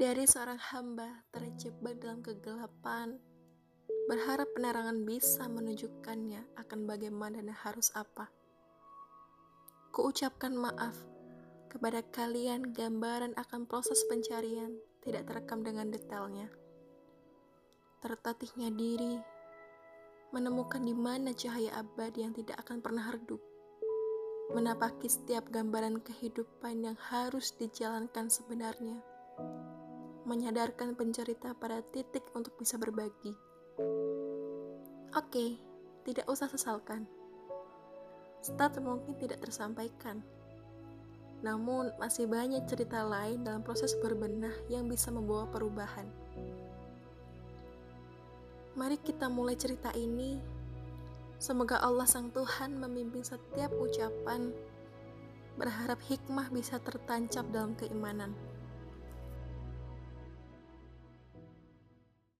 Dari seorang hamba terjebak dalam kegelapan, berharap penerangan bisa menunjukkannya akan bagaimana dan harus apa. Kuucapkan maaf kepada kalian gambaran akan proses pencarian tidak terekam dengan detailnya. Tertatihnya diri, menemukan di mana cahaya abadi yang tidak akan pernah redup menapaki setiap gambaran kehidupan yang harus dijalankan sebenarnya, menyadarkan pencerita pada titik untuk bisa berbagi. Oke, tidak usah sesalkan. Stat mungkin tidak tersampaikan, namun masih banyak cerita lain dalam proses berbenah yang bisa membawa perubahan. Mari kita mulai cerita ini Semoga Allah Sang Tuhan memimpin setiap ucapan, berharap hikmah bisa tertancap dalam keimanan.